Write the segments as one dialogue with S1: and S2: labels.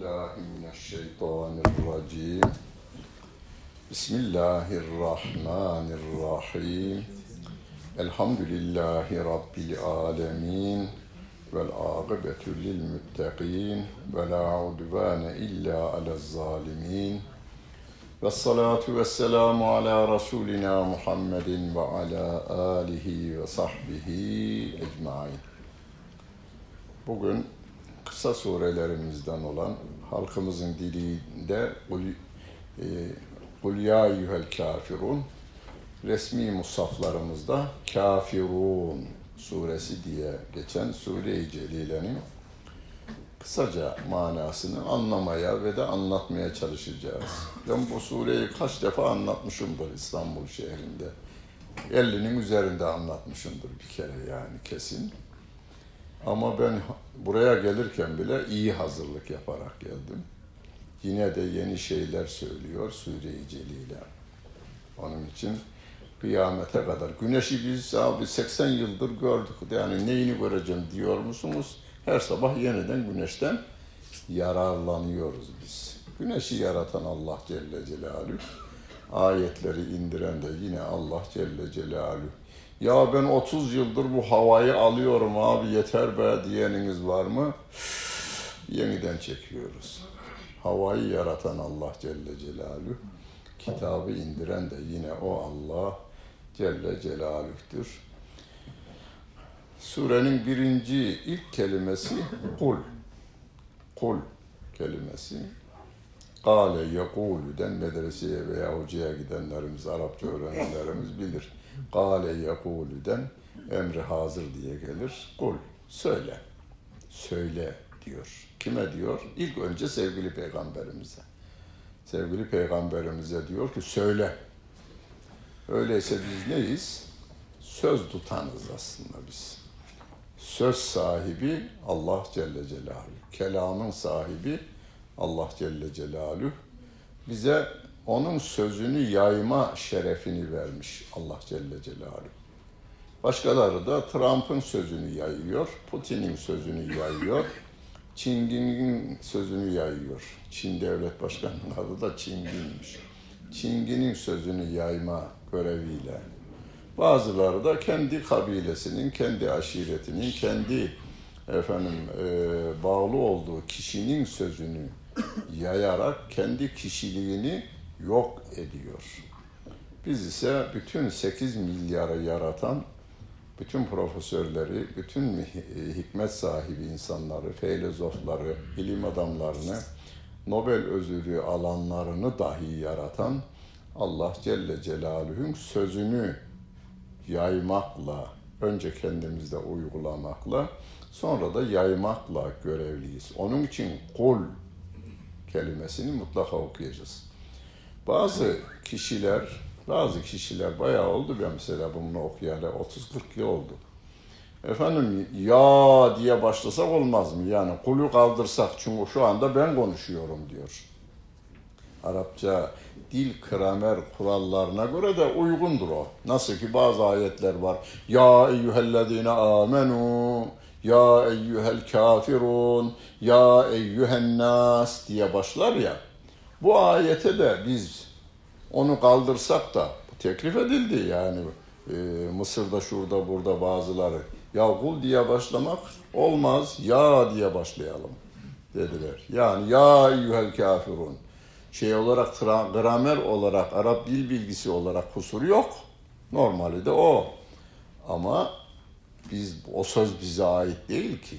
S1: بالله من الشيطان الرجيم. بسم الله الرحمن الرحيم. الحمد لله رب العالمين والعاقبة للمتقين ولا عدوان إلا على الظالمين. والصلاة والسلام على رسولنا محمد وعلى آله وصحبه أجمعين. Bugün kısa surelerimizden olan halkımızın dilinde Kul, e, ya eyyuhel kafirun resmi musaflarımızda Kafirun suresi diye geçen Sure-i Celile'nin kısaca manasını anlamaya ve de anlatmaya çalışacağız. Ben bu sureyi kaç defa anlatmışımdır İstanbul şehrinde. 50'nin üzerinde anlatmışımdır bir kere yani kesin. Ama ben buraya gelirken bile iyi hazırlık yaparak geldim. Yine de yeni şeyler söylüyor Sure-i Celile. Onun için kıyamete kadar. Güneşi biz abi 80 yıldır gördük. Yani neyini göreceğim diyor musunuz? Her sabah yeniden güneşten yararlanıyoruz biz. Güneşi yaratan Allah Celle Celaluhu. Ayetleri indiren de yine Allah Celle Celaluhu. Ya ben 30 yıldır bu havayı alıyorum abi yeter be diyeniniz var mı? Yeniden çekiyoruz. Havayı yaratan Allah Celle Celaluhu. Kitabı indiren de yine o Allah Celle Celaluh'tür. Surenin birinci ilk kelimesi kul. Kul kelimesi. Kale yekulüden medreseye veya hocaya gidenlerimiz, Arapça öğrenenlerimiz bilir. Kale yekulüden emri hazır diye gelir. Kul, söyle. Söyle diyor. Kime diyor? İlk önce sevgili peygamberimize. Sevgili peygamberimize diyor ki söyle. Öyleyse biz neyiz? Söz tutanız aslında biz. Söz sahibi Allah Celle Celaluhu. Kelamın sahibi Allah Celle Celaluhu. Bize onun sözünü yayma şerefini vermiş Allah Celle Celaluhu. Başkaları da Trump'ın sözünü yayıyor, Putin'in sözünü yayıyor, Çingin'in sözünü yayıyor. Çin devlet başkanının adı da Çingin'miş. Çingin'in sözünü yayma göreviyle. Bazıları da kendi kabilesinin, kendi aşiretinin, kendi efendim e, bağlı olduğu kişinin sözünü yayarak kendi kişiliğini yok ediyor. Biz ise bütün 8 milyarı yaratan bütün profesörleri, bütün hikmet sahibi insanları, filozofları, bilim adamlarını, Nobel ödülü alanlarını dahi yaratan Allah Celle Celaluhu'nun sözünü yaymakla, önce kendimizde uygulamakla, sonra da yaymakla görevliyiz. Onun için kul kelimesini mutlaka okuyacağız. Bazı kişiler, bazı kişiler bayağı oldu ben mesela bunu okuyalı 30-40 yıl oldu. Efendim ya diye başlasak olmaz mı? Yani kulu kaldırsak çünkü şu anda ben konuşuyorum diyor. Arapça dil kramer kurallarına göre de uygundur o. Nasıl ki bazı ayetler var. Ya eyyühellezine amenu, ya eyyühel kafirun, ya eyyühen nas diye başlar ya. Bu ayete de biz onu kaldırsak da teklif edildi yani e, Mısır'da şurada burada bazıları ya kul diye başlamak olmaz ya diye başlayalım dediler. Yani ya eyyühel kafirun şey olarak gramer olarak Arap dil bilgisi olarak kusuru yok. Normali de o. Ama biz o söz bize ait değil ki.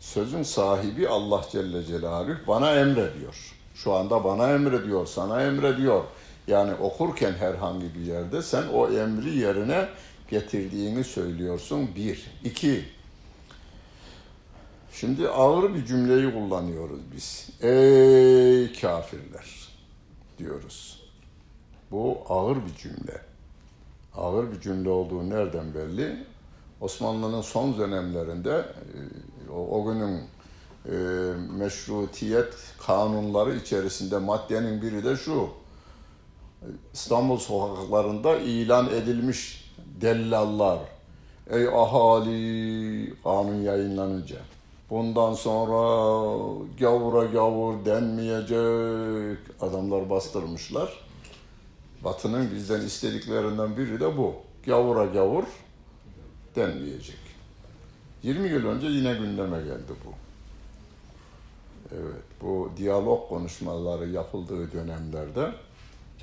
S1: Sözün sahibi Allah Celle Celaluhu bana emrediyor. Şu anda bana emrediyor, sana emrediyor. Yani okurken herhangi bir yerde sen o emri yerine getirdiğini söylüyorsun. Bir. iki. Şimdi ağır bir cümleyi kullanıyoruz biz. Ey kafirler diyoruz. Bu ağır bir cümle. Ağır bir cümle olduğu nereden belli? Osmanlı'nın son dönemlerinde o, o günün e, meşrutiyet kanunları içerisinde maddenin biri de şu. İstanbul sokaklarında ilan edilmiş dellallar. Ey ahali kanun yayınlanınca Bundan sonra gavura gavur denmeyecek. Adamlar bastırmışlar. Batı'nın bizden istediklerinden biri de bu. Gavura gavur denmeyecek. 20 yıl önce yine gündeme geldi bu. Evet, bu diyalog konuşmaları yapıldığı dönemlerde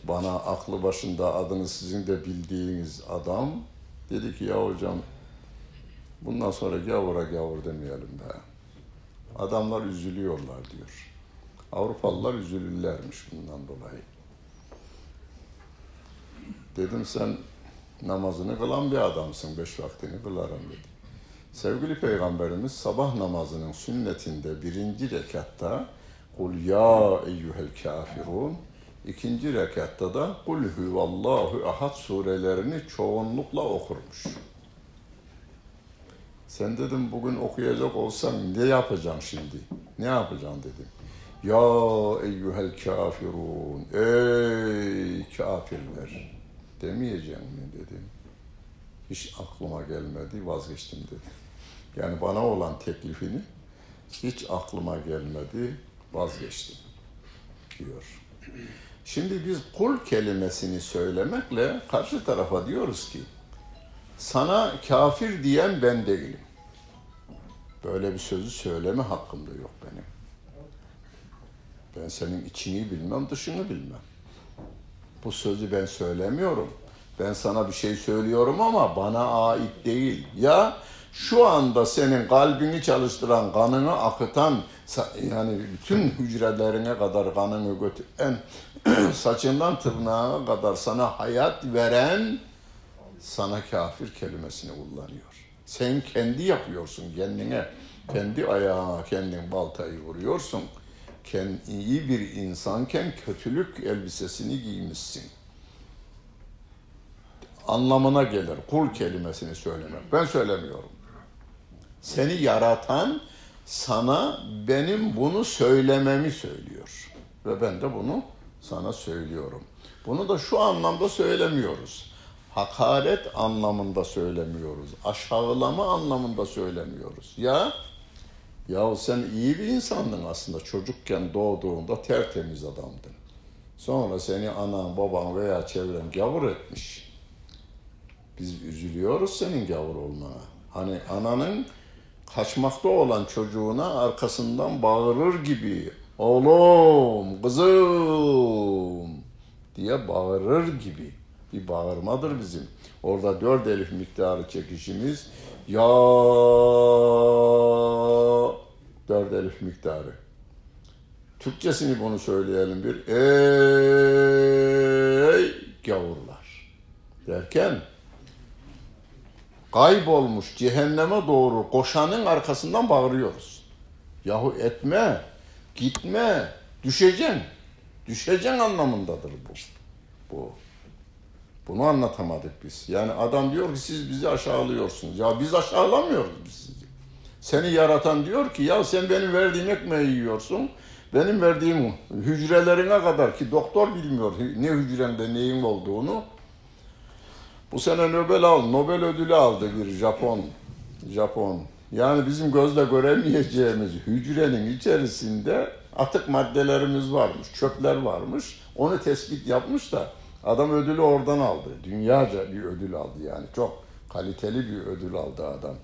S1: bana aklı başında adını sizin de bildiğiniz adam dedi ki ya hocam bundan sonra gavura gavur demeyelim be. Adamlar üzülüyorlar diyor. Avrupalılar üzülürlermiş bundan dolayı. Dedim sen namazını kılan bir adamsın, beş vaktini kılarım dedi. Sevgili Peygamberimiz sabah namazının sünnetinde birinci rekatta Kul ya eyyuhel kafirun ikinci rekatta da Kul huvallahu ahad surelerini çoğunlukla okurmuş. Sen dedim bugün okuyacak olsan ne yapacaksın şimdi? Ne yapacaksın dedim. Ya eyyuhel kafirun ey kafirler demeyeceğim mi dedim. Hiç aklıma gelmedi vazgeçtim dedim. Yani bana olan teklifini hiç aklıma gelmedi vazgeçtim diyor. Şimdi biz kul kelimesini söylemekle karşı tarafa diyoruz ki sana kafir diyen ben değilim. Böyle bir sözü söyleme hakkım da yok benim. Ben senin içini bilmem, dışını bilmem. Bu sözü ben söylemiyorum. Ben sana bir şey söylüyorum ama bana ait değil. Ya şu anda senin kalbini çalıştıran, kanını akıtan, yani bütün hücrelerine kadar kanını götüren, saçından tırnağına kadar sana hayat veren sana kafir kelimesini kullanıyor. Sen kendi yapıyorsun kendine. Kendi ayağına kendin baltayı vuruyorsun. Kendi iyi bir insanken kötülük elbisesini giymişsin. Anlamına gelir kul kelimesini söylemek. Ben söylemiyorum. Seni yaratan sana benim bunu söylememi söylüyor. Ve ben de bunu sana söylüyorum. Bunu da şu anlamda söylemiyoruz hakaret anlamında söylemiyoruz. Aşağılama anlamında söylemiyoruz. Ya ya sen iyi bir insandın aslında. Çocukken doğduğunda tertemiz adamdın. Sonra seni anan, baban veya çevren gavur etmiş. Biz üzülüyoruz senin gavur olmana. Hani ananın kaçmakta olan çocuğuna arkasından bağırır gibi oğlum, kızım diye bağırır gibi bir bağırmadır bizim. Orada dört elif miktarı çekişimiz ya dört elif miktarı. Türkçesini bunu söyleyelim bir. Ey gavurlar derken kaybolmuş cehenneme doğru koşanın arkasından bağırıyoruz. Yahu etme, gitme, düşeceksin. Düşeceksin anlamındadır bu. Bu. Bunu anlatamadık biz. Yani adam diyor ki siz bizi aşağılıyorsunuz. Ya biz aşağılamıyoruz biz sizi. Seni yaratan diyor ki ya sen benim verdiğim ekmeği yiyorsun. Benim verdiğim hücrelerine kadar ki doktor bilmiyor ne hücrende neyin olduğunu. Bu sene Nobel al, Nobel ödülü aldı bir Japon. Japon. Yani bizim gözle göremeyeceğimiz hücrenin içerisinde atık maddelerimiz varmış, çöpler varmış. Onu tespit yapmış da Adam ödülü oradan aldı. Dünyaca bir ödül aldı yani. Çok kaliteli bir ödül aldı adam.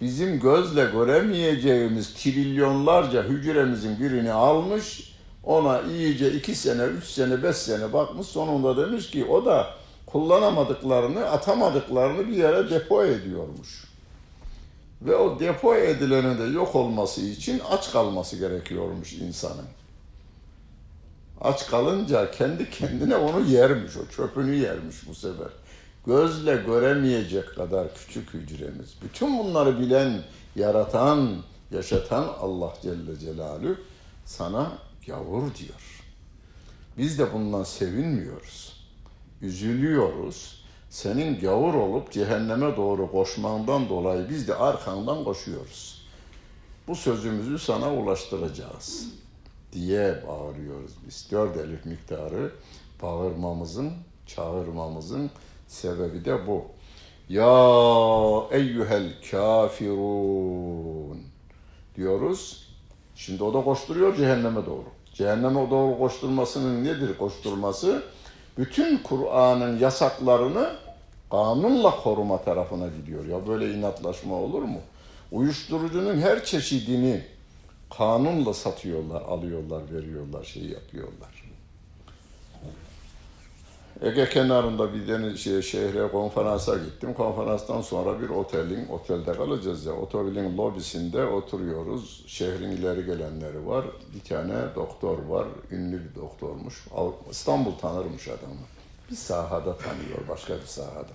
S1: Bizim gözle göremeyeceğimiz trilyonlarca hücremizin birini almış, ona iyice iki sene, üç sene, beş sene bakmış. Sonunda demiş ki o da kullanamadıklarını, atamadıklarını bir yere depo ediyormuş. Ve o depo edilenin de yok olması için aç kalması gerekiyormuş insanın. Aç kalınca kendi kendine onu yermiş, o çöpünü yermiş bu sefer. Gözle göremeyecek kadar küçük hücremiz. Bütün bunları bilen, yaratan, yaşatan Allah Celle Celaluhu sana yavur diyor. Biz de bundan sevinmiyoruz. Üzülüyoruz. Senin gavur olup cehenneme doğru koşmandan dolayı biz de arkandan koşuyoruz. Bu sözümüzü sana ulaştıracağız diye bağırıyoruz biz. Dört elif miktarı bağırmamızın, çağırmamızın sebebi de bu. Ya eyyuhel kafirun diyoruz. Şimdi o da koşturuyor cehenneme doğru. Cehenneme doğru koşturmasının nedir koşturması? Bütün Kur'an'ın yasaklarını kanunla koruma tarafına gidiyor. Ya böyle inatlaşma olur mu? Uyuşturucunun her çeşidini kanunla satıyorlar, alıyorlar, veriyorlar, şey yapıyorlar. Ege kenarında bir deniz şey, şehre konferansa gittim. Konferanstan sonra bir otelin, otelde kalacağız ya, otelin lobisinde oturuyoruz. Şehrin ileri gelenleri var. Bir tane doktor var, ünlü bir doktormuş. İstanbul tanırmış adamı. Bir sahada tanıyor, başka bir sahada.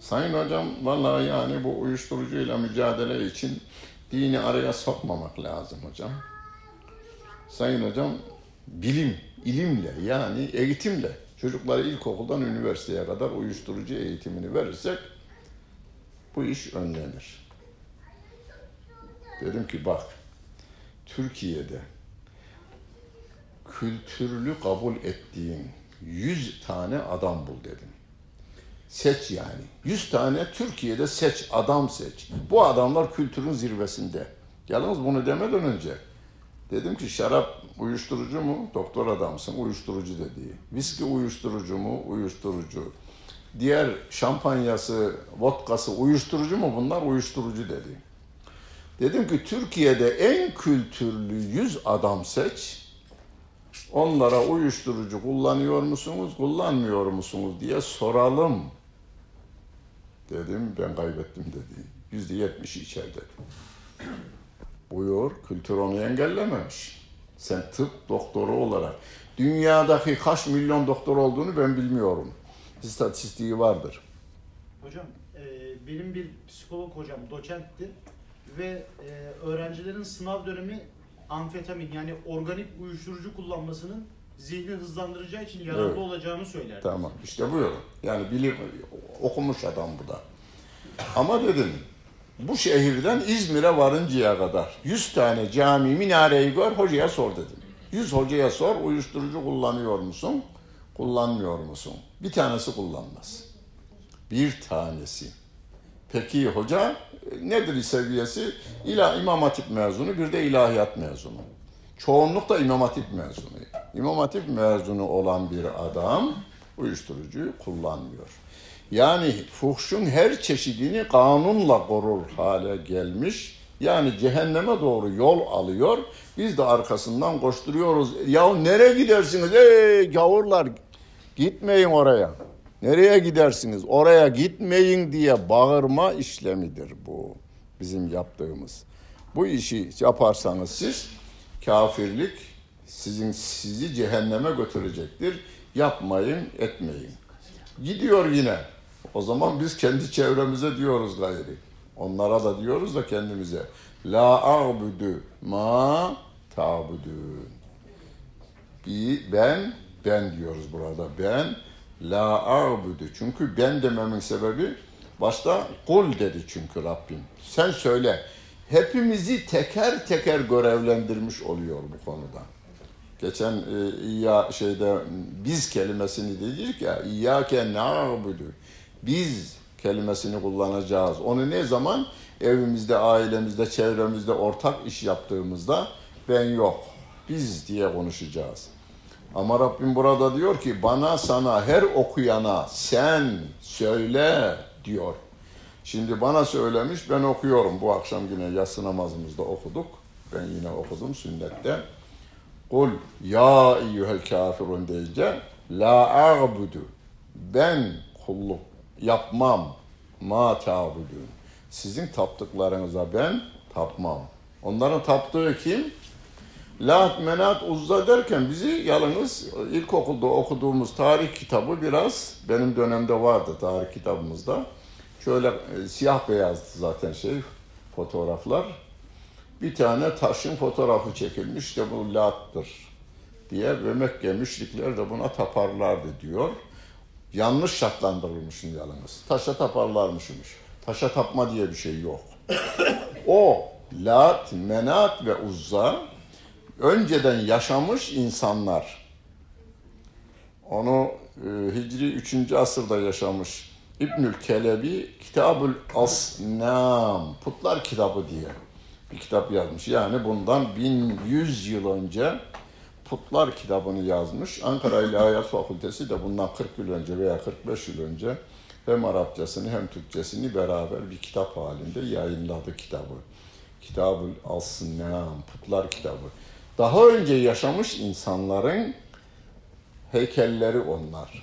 S1: Sayın hocam, vallahi yani bu uyuşturucuyla mücadele için dini araya sokmamak lazım hocam. Sayın hocam, bilim, ilimle yani eğitimle çocukları ilkokuldan üniversiteye kadar uyuşturucu eğitimini verirsek bu iş önlenir. Dedim ki bak Türkiye'de kültürlü kabul ettiğin yüz tane adam bul dedim. Seç yani. Yüz tane Türkiye'de seç, adam seç. Bu adamlar kültürün zirvesinde. Yalnız bunu demeden önce dedim ki şarap uyuşturucu mu? Doktor adamsın, uyuşturucu dediği. Viski uyuşturucu mu? Uyuşturucu. Diğer şampanyası, vodkası uyuşturucu mu? Bunlar uyuşturucu dedi. Dedim ki Türkiye'de en kültürlü yüz adam seç. Onlara uyuşturucu kullanıyor musunuz, kullanmıyor musunuz diye soralım. Dedim ben kaybettim dedi. Yüzde yetmişi içeride. Buyur, kültür onu engellememiş. Sen tıp doktoru olarak. Dünyadaki kaç milyon doktor olduğunu ben bilmiyorum. İstatistiği vardır.
S2: Hocam, e, benim bir psikolog hocam doçentti ve e, öğrencilerin sınav dönemi amfetamin yani organik uyuşturucu kullanmasının zihni hızlandıracağı için yararlı
S1: Evet.
S2: olacağını söyler.
S1: Tamam, işte buyur. Yani bilim, okumuş adam bu da. Ama dedim, bu şehirden İzmir'e varıncaya kadar 100 tane cami minareyi gör, hocaya sor dedim. 100 hocaya sor, uyuşturucu kullanıyor musun, kullanmıyor musun? Bir tanesi kullanmaz. Bir tanesi. Peki hoca nedir seviyesi? İla İmam Hatip mezunu, bir de ilahiyat mezunu. Çoğunlukla İmam Hatip mezunu. İmam Hatip mezunu olan bir adam uyuşturucuyu kullanmıyor. Yani fuhşun her çeşidini kanunla korur hale gelmiş. Yani cehenneme doğru yol alıyor. Biz de arkasından koşturuyoruz. Ya nereye gidersiniz ey gavurlar? Gitmeyin oraya. Nereye gidersiniz? Oraya gitmeyin diye bağırma işlemidir bu bizim yaptığımız. Bu işi yaparsanız siz kafirlik sizin sizi cehenneme götürecektir. Yapmayın, etmeyin. Gidiyor yine. O zaman biz kendi çevremize diyoruz gayri. Onlara da diyoruz da kendimize. La a'budu ma ta'budun. Ben, ben diyoruz burada. Ben la a'budu. Çünkü ben dememin sebebi başta kul dedi çünkü Rabbim. Sen söyle. Hepimizi teker teker görevlendirmiş oluyor bu konuda. Geçen e, İyya şeyde biz kelimesini dedik ya İyyâke na'budu. Biz kelimesini kullanacağız. Onu ne zaman? Evimizde, ailemizde, çevremizde ortak iş yaptığımızda ben yok. Biz diye konuşacağız. Ama Rabbim burada diyor ki bana sana her okuyana sen söyle diyor. Şimdi bana söylemiş ben okuyorum. Bu akşam yine yatsı namazımızda okuduk. Ben yine okudum sünnette. Kul ya eyyuhel kafirun deyince la a'budu. Ben kulluk yapmam. Ma ta'budun. Sizin taptıklarınıza ben tapmam. Onların taptığı kim? Lat, Menat, Uzza derken bizi yalnız ilkokulda okuduğumuz tarih kitabı biraz benim dönemde vardı tarih kitabımızda. Şöyle e, siyah beyazdı zaten şey fotoğraflar. Bir tane taşın fotoğrafı çekilmiş işte bu Lat'tır diye ve Mekke müşrikler de buna taparlardı diyor. Yanlış şartlandırılmışım yalnız. Taşa taparlarmışmış. Taşa tapma diye bir şey yok. O Lat, Menat ve Uzza önceden yaşamış insanlar. Onu e, Hicri 3. asırda yaşamış İbnül Kelebi Kitabül Asnam Putlar kitabı diye. bir kitap yazmış. Yani bundan 1100 yıl önce Putlar kitabını yazmış. Ankara İlahiyat Fakültesi de bundan 40 yıl önce veya 45 yıl önce hem Arapçasını hem Türkçesini beraber bir kitap halinde yayınladı kitabı. Kitabı Al-Sinnam, Putlar kitabı. Daha önce yaşamış insanların heykelleri onlar.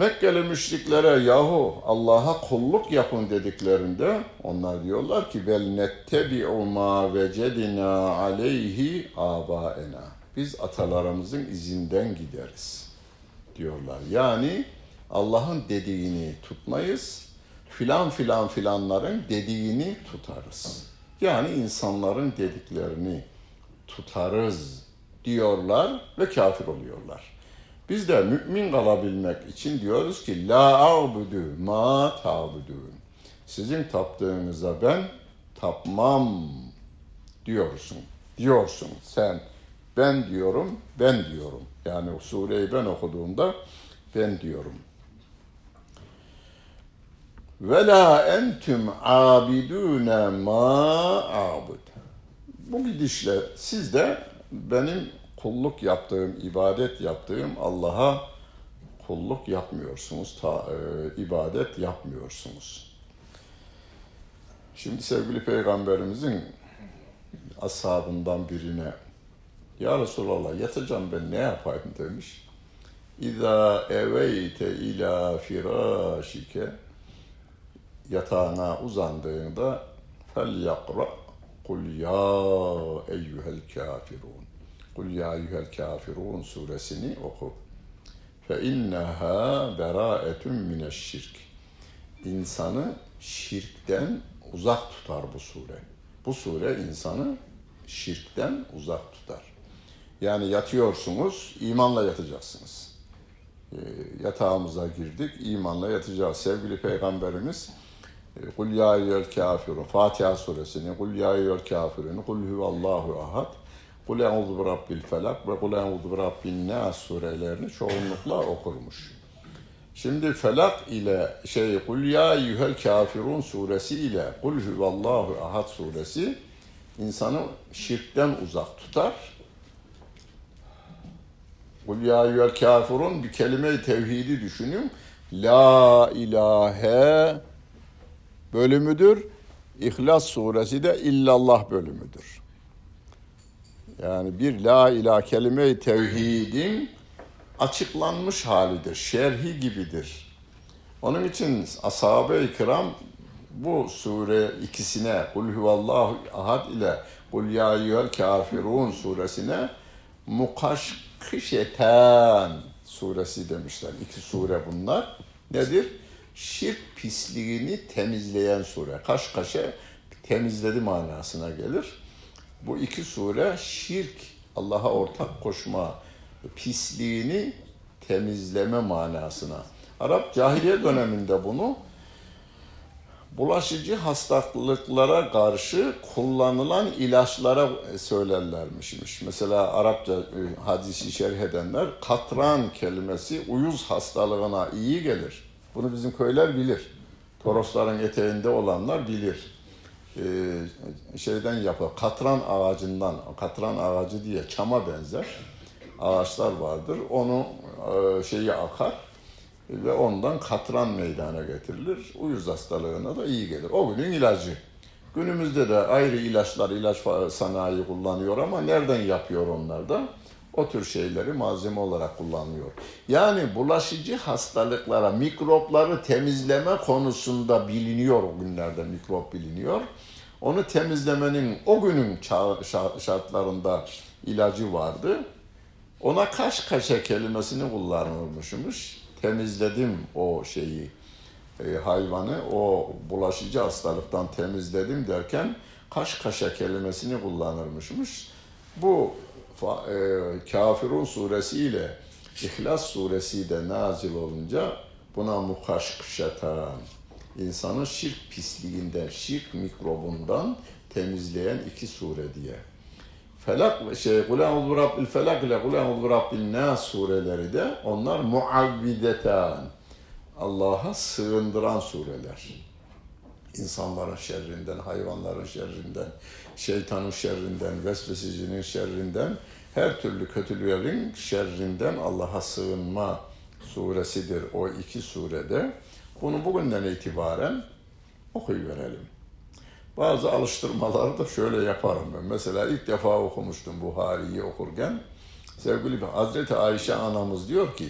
S1: Mekkeli müşriklere yahu Allah'a kulluk yapın dediklerinde onlar diyorlar ki bel nettebi'u ma vecedina aleyhi abaena. Biz atalarımızın izinden gideriz diyorlar. Yani Allah'ın dediğini tutmayız, filan filan filanların dediğini tutarız. Yani insanların dediklerini tutarız diyorlar ve kafir oluyorlar. Biz de mümin kalabilmek için diyoruz ki la a'budu ma ta'budun. Sizin taptığınıza ben tapmam diyorsun. Diyorsun sen. Ben diyorum, ben diyorum. Yani sureyi ben okuduğumda ben diyorum. Ve la entüm abidune ma abud. Bu gidişle siz de benim kulluk yaptığım, ibadet yaptığım Allah'a kulluk yapmıyorsunuz, ta, e, ibadet yapmıyorsunuz. Şimdi sevgili Peygamberimizin ashabından birine Ya Resulallah yatacağım ben ne yapayım demiş. İza eveyte ila firâşike yatağına uzandığında fel yakra kul ya eyyuhel kafirun Kul ya eyyuhel kafirun suresini oku. Fe inneha beraetun mineşşirk. İnsanı şirkten uzak tutar bu sure. Bu sure insanı şirkten uzak tutar. Yani yatıyorsunuz, imanla yatacaksınız. E, yatağımıza girdik, imanla yatacağız. Sevgili Peygamberimiz Kul ya eyyuhel kafirun Fatiha suresini Kul ya eyyuhel kafirun Kul huvallahu ahad Kul e'udhu bi rabbil felak ve kul e'udhu bi rabbin nas surelerini çoğunlukla okurmuş. Şimdi felak ile şey kul ya eyyuhel kafirun suresi ile kul huvallahu ahad suresi insanı şirkten uzak tutar. Kul ya eyyuhel kafirun bir kelime-i tevhidi düşünün. La ilahe bölümüdür. İhlas suresi de illallah bölümüdür. Yani bir la ilah kelime-i tevhidin açıklanmış halidir, şerhi gibidir. Onun için ashab-ı kiram bu sure ikisine Kul huvallahu ahad ile Kul ya eyyuhel kafirun suresine mukaşkışeten suresi demişler. İki sure bunlar. Nedir? Şirk pisliğini temizleyen sure. Kaş kaşa temizledi manasına gelir. Bu iki sure şirk, Allah'a ortak koşma pisliğini temizleme manasına. Arap cahiliye döneminde bunu bulaşıcı hastalıklara karşı kullanılan ilaçlara söylerlermişmiş. Mesela Arapça e, hadisi şerh edenler katran kelimesi uyuz hastalığına iyi gelir. Bunu bizim köyler bilir. Torosların eteğinde olanlar bilir. E, şeyden yapılır. Katran ağacından, katran ağacı diye çama benzer ağaçlar vardır. Onu e, şeyi akar ve ondan katran meydana getirilir. Uyuz hastalığına da iyi gelir. O günün ilacı. Günümüzde de ayrı ilaçlar, ilaç sanayi kullanıyor ama nereden yapıyor onlar da? O tür şeyleri malzeme olarak kullanıyor. Yani bulaşıcı hastalıklara, mikropları temizleme konusunda biliniyor o günlerde mikrop biliniyor. Onu temizlemenin o günün şartlarında ilacı vardı. Ona kaş kaşa kelimesini kullanılmışmış. Temizledim o şeyi, e, hayvanı, o bulaşıcı hastalıktan temizledim derken kaş kaşa kelimesini kullanırmışmış. Bu e, Kafirun suresi ile İhlas suresi de nazil olunca buna mukaşkışatan, insanı şirk pisliğinden, şirk mikrobundan temizleyen iki sure diye. Felak şey Kul a'udhu rabbil felak ile Kul a'udhu rabbin nas sureleri de onlar muavvidetan. Allah'a sığındıran sureler. insanların şerrinden, hayvanların şerrinden, şeytanın şerrinden, vesvesecinin şerrinden, her türlü kötülüklerin şerrinden Allah'a sığınma suresidir o iki surede. Bunu bugünden itibaren okuyuverelim. Bazı alıştırmaları da şöyle yaparım ben. Mesela ilk defa okumuştum Buhari'yi okurken. Sevgili Hazreti Ayşe anamız diyor ki,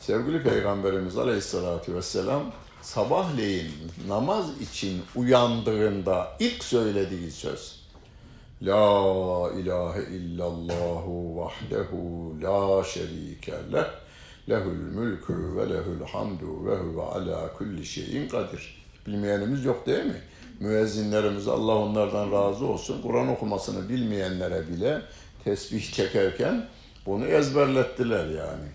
S1: sevgili Peygamberimiz Aleyhisselatü Vesselam sabahleyin namaz için uyandığında ilk söylediği söz La ilahe illallahu vahdehu la şerike leh lehul mülkü ve lehul hamdu ve huve ala kulli şeyin kadir. Bilmeyenimiz yok değil mi? Müezzinlerimiz Allah onlardan razı olsun. Kur'an okumasını bilmeyenlere bile tesbih çekerken bunu ezberlettiler yani.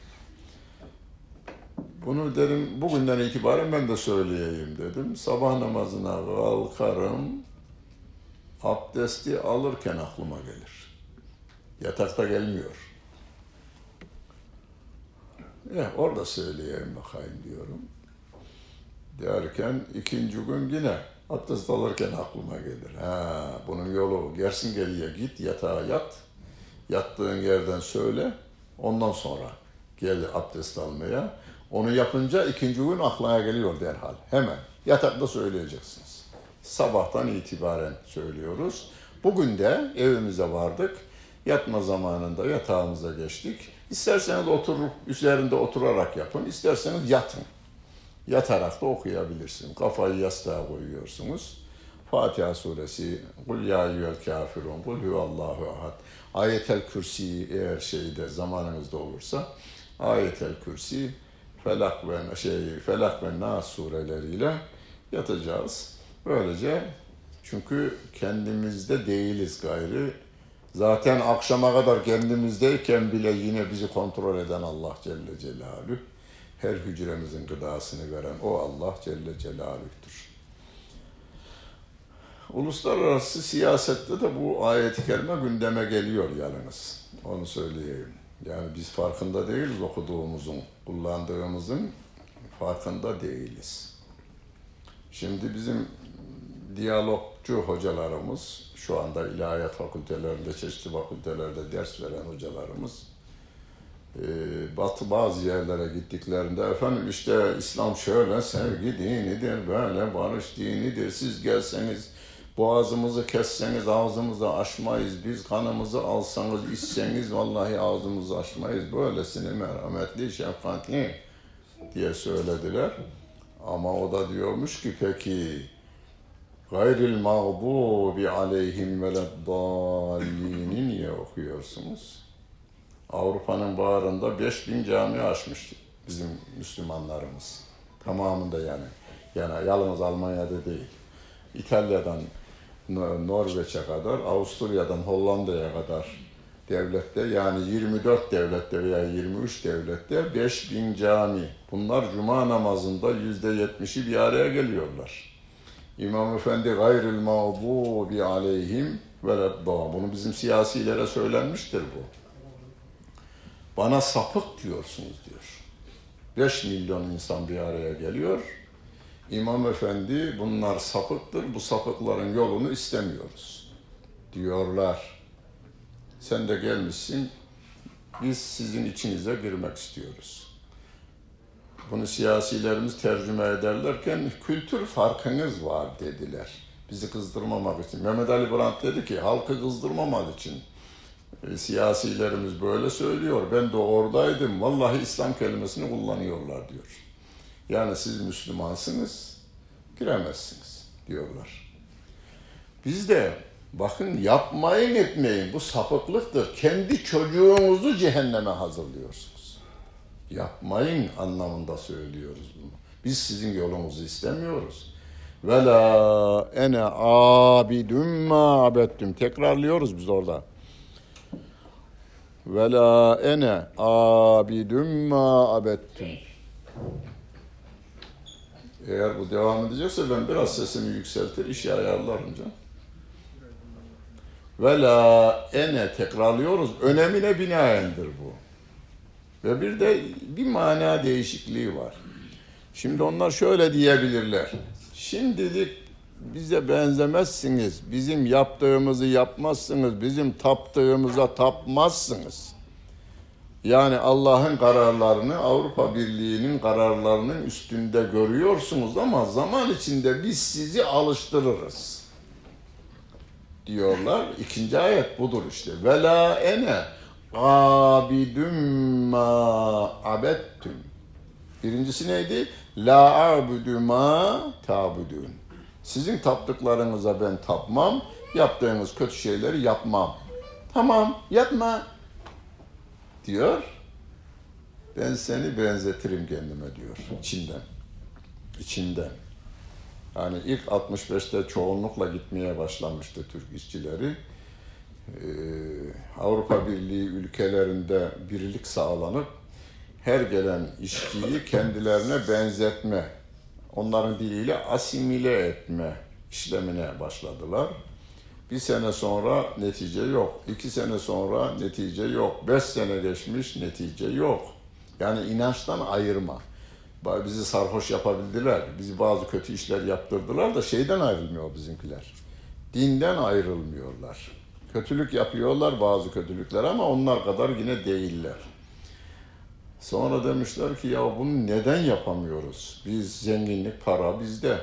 S1: Bunu dedim bugünden itibaren ben de söyleyeyim dedim. Sabah namazına kalkarım. Abdesti alırken aklıma gelir. Yatakta gelmiyor. Ya orada söyleyeyim bakayım diyorum. Derken ikinci gün yine abdest alırken aklıma gelir. Ha, bunun yolu gersin geriye git yatağa yat. Yattığın yerden söyle. Ondan sonra gel abdest almaya. Onu yapınca ikinci gün aklına geliyor derhal. Hemen yatakta söyleyeceksiniz. Sabahtan itibaren söylüyoruz. Bugün de evimize vardık. Yatma zamanında yatağımıza geçtik. İsterseniz oturup üzerinde oturarak yapın, isterseniz yatın. Yatarak da okuyabilirsin. Kafayı yastığa koyuyorsunuz. Fatiha suresi, Kul ya eyyüel kafirun, Kul huvallahu ahad. Ayetel Kürsi eğer şeyde zamanınızda olursa Ayetel Kürsi, Felak ve şey Felak ve Nas sureleriyle yatacağız. Böylece çünkü kendimizde değiliz gayrı. Zaten akşama kadar kendimizdeyken bile yine bizi kontrol eden Allah Celle Celaluhu. Her hücremizin gıdasını veren o Allah Celle Celaluh'tür. Uluslararası siyasette de bu ayet-i kerime gündeme geliyor yalnız. Onu söyleyeyim. Yani biz farkında değiliz okuduğumuzun, kullandığımızın farkında değiliz. Şimdi bizim diyalogcu hocalarımız, şu anda ilahiyat fakültelerinde, çeşitli fakültelerde ders veren hocalarımız, Batı bazı yerlere gittiklerinde efendim işte İslam şöyle sevgi dinidir, böyle barış dinidir. Siz gelseniz boğazımızı kesseniz ağzımızı açmayız. Biz kanımızı alsanız içseniz vallahi ağzımızı açmayız. Böylesine merhametli, şefkatli diye söylediler. Ama o da diyormuş ki peki gayril mağdubi aleyhim veleddallini niye okuyorsunuz? Avrupa'nın bağrında 5000 cami açmış bizim Müslümanlarımız. Tamamında yani. Yani yalnız Almanya'da değil. İtalya'dan Norveç'e kadar, Avusturya'dan Hollanda'ya kadar devlette yani 24 devlette veya 23 devlette 5000 cami. Bunlar cuma namazında %70'i bir araya geliyorlar. İmam Efendi gayril mağdubi aleyhim ve Bunu bizim siyasilere söylenmiştir bu. Bana sapık diyorsunuz diyor. 5 milyon insan bir araya geliyor. İmam Efendi bunlar sapıktır, bu sapıkların yolunu istemiyoruz diyorlar. Sen de gelmişsin, biz sizin içinize girmek istiyoruz. Bunu siyasilerimiz tercüme ederlerken kültür farkınız var dediler. Bizi kızdırmamak için. Mehmet Ali Brandt dedi ki halkı kızdırmamak için e, siyasilerimiz böyle söylüyor. Ben de oradaydım. Vallahi İslam kelimesini kullanıyorlar diyor. Yani siz Müslümansınız, giremezsiniz diyorlar. Biz de bakın yapmayın etmeyin bu sapıklıktır. Kendi çocuğunuzu cehenneme hazırlıyorsunuz. Yapmayın anlamında söylüyoruz bunu. Biz sizin yolunuzu istemiyoruz. Ve la ene abidüm ma abettüm. Tekrarlıyoruz biz orada. Ve la ene abidüm ma abettüm. Eğer bu devam edecekse ben biraz sesimi yükseltir, işi ayarlarım canım. Ve la ene tekrarlıyoruz. Önemine binaendir bu. Ve bir de bir mana değişikliği var. Şimdi onlar şöyle diyebilirler. Şimdilik bize benzemezsiniz. Bizim yaptığımızı yapmazsınız. Bizim taptığımıza tapmazsınız. Yani Allah'ın kararlarını Avrupa Birliği'nin kararlarının üstünde görüyorsunuz ama zaman içinde biz sizi alıştırırız. Diyorlar. İkinci ayet budur işte. Vela ene abidüm ma abettüm. Birincisi neydi? La a'budu ma ta'budun. Sizin taptıklarınıza ben tapmam, yaptığınız kötü şeyleri yapmam. Tamam, yapma diyor. Ben seni benzetirim kendime diyor içinden. İçinden. Yani ilk 65'te çoğunlukla gitmeye başlamıştı Türk işçileri. Ee, Avrupa Birliği ülkelerinde birlik sağlanıp her gelen işçiyi kendilerine benzetme, onların diliyle asimile etme işlemine başladılar. Bir sene sonra netice yok. iki sene sonra netice yok. Beş sene geçmiş netice yok. Yani inançtan ayırma. Bizi sarhoş yapabildiler. Bizi bazı kötü işler yaptırdılar da şeyden ayrılmıyor bizimkiler. Dinden ayrılmıyorlar. Kötülük yapıyorlar bazı kötülükler ama onlar kadar yine değiller. Sonra demişler ki ya bunu neden yapamıyoruz? Biz zenginlik, para bizde.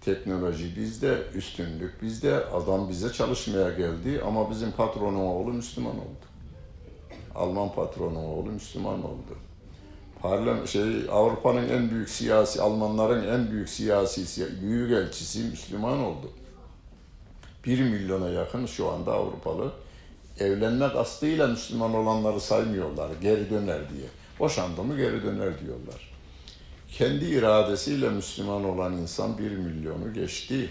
S1: Teknoloji bizde, üstünlük bizde. Adam bize çalışmaya geldi ama bizim patronun oğlu Müslüman oldu. Alman patronun oğlu Müslüman oldu. Parlament şey Avrupa'nın en büyük siyasi Almanların en büyük siyasi büyük elçisi Müslüman oldu. Bir milyona yakın şu anda Avrupalı evlenmek kastıyla Müslüman olanları saymıyorlar geri döner diye. Boşandı mı geri döner diyorlar. Kendi iradesiyle Müslüman olan insan bir milyonu geçti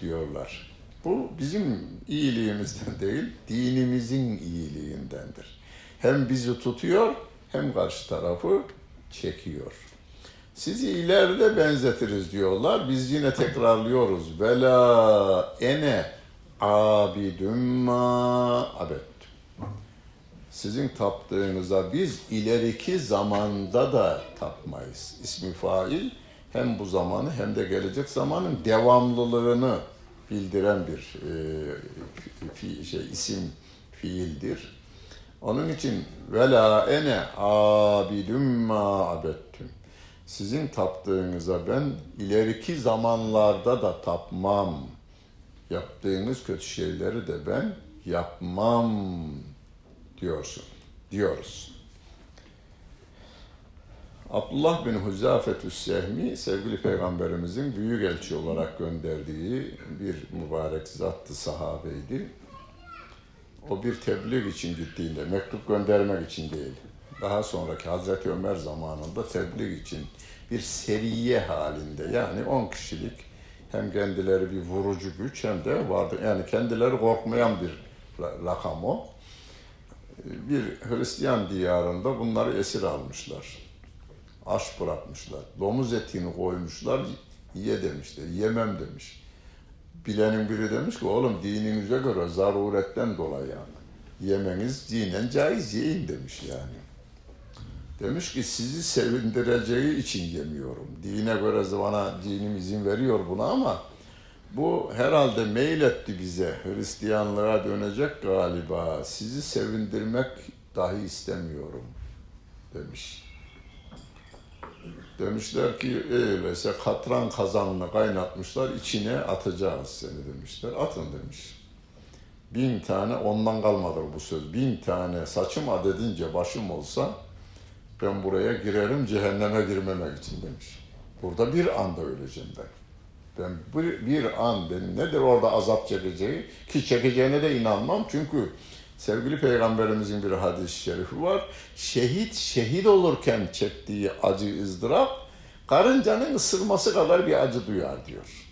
S1: diyorlar. Bu bizim iyiliğimizden değil, dinimizin iyiliğindendir. Hem bizi tutuyor hem karşı tarafı çekiyor. Sizi ileride benzetiriz diyorlar. Biz yine tekrarlıyoruz. Vela ene abidüm ma abet sizin taptığınıza biz ileriki zamanda da tapmayız. İsmi fail hem bu zamanı hem de gelecek zamanın devamlılığını bildiren bir e, şey isim fiildir. Onun için vela ene abidüm ma abettüm. Sizin taptığınıza ben ileriki zamanlarda da tapmam. Yaptığınız kötü şeyleri de ben yapmam diyorsun, diyoruz. Abdullah bin Huzafetü Sehmi, sevgili peygamberimizin büyük elçi olarak gönderdiği bir mübarek zattı sahabeydi. O bir tebliğ için gittiğinde, mektup göndermek için değil, daha sonraki Hazreti Ömer zamanında tebliğ için bir seriye halinde yani 10 kişilik hem kendileri bir vurucu güç hem de vardı yani kendileri korkmayan bir rakam o bir Hristiyan diyarında bunları esir almışlar. Aş bırakmışlar. Domuz etini koymuşlar, ye demişler. Yemem demiş. Bilenin biri demiş ki oğlum dininize göre zaruretten dolayı yani. Yemeniz dinen caiz yiyin demiş yani. Demiş ki sizi sevindireceği için yemiyorum. Dine göre bana dinim izin veriyor buna ama bu herhalde mail etti bize. Hristiyanlığa dönecek galiba. Sizi sevindirmek dahi istemiyorum demiş. Demişler ki öyleyse katran kazanını kaynatmışlar içine atacağız seni demişler. Atın demiş. Bin tane ondan kalmadı bu söz. Bin tane saçım adedince başım olsa ben buraya girerim cehenneme girmemek için demiş. Burada bir anda öleceğim ben. Ben bir, bir an benim nedir orada azap çekeceği ki çekeceğine de inanmam çünkü sevgili peygamberimizin bir hadis-i şerifi var. Şehit şehit olurken çektiği acı ızdırap karıncanın ısırması kadar bir acı duyar diyor.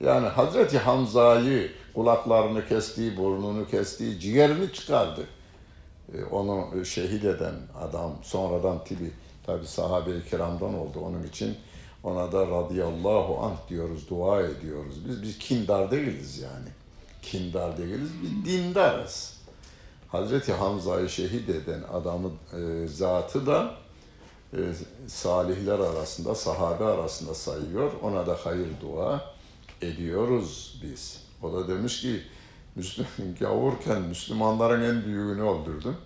S1: Yani Hazreti Hamza'yı kulaklarını kestiği, burnunu kestiği, ciğerini çıkardı. E, onu şehit eden adam sonradan tibi tabi sahabe-i kiramdan oldu. Onun için ona da radıyallahu anh diyoruz, dua ediyoruz. Biz biz kindar değiliz yani. Kindar değiliz, biz dindarız. Hazreti Hamza'yı şehit eden adamın e, zatı da e, salihler arasında, sahabe arasında sayıyor. Ona da hayır dua ediyoruz biz. O da demiş ki Müslüm, gavurken Müslümanların en büyüğünü öldürdüm.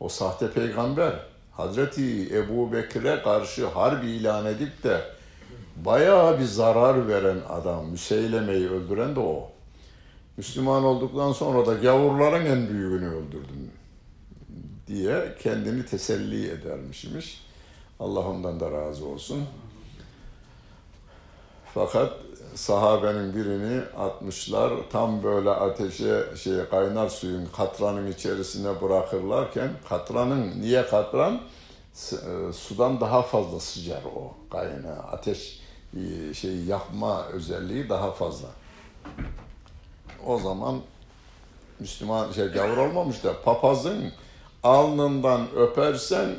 S1: O sahte peygamber Hazreti Ebu Bekir'e karşı harbi ilan edip de bayağı bir zarar veren adam, Müseyleme'yi öldüren de o. Müslüman olduktan sonra da gavurların en büyüğünü öldürdüm diye kendini teselli edermişmiş. Allah ondan da razı olsun. Fakat sahabenin birini atmışlar. Tam böyle ateşe şey kaynar suyun katranın içerisine bırakırlarken katranın niye katran? E, sudan daha fazla sıcar o kaynağı. Ateş e, şey yakma özelliği daha fazla. O zaman Müslüman şey gavur olmamış da papazın alnından öpersen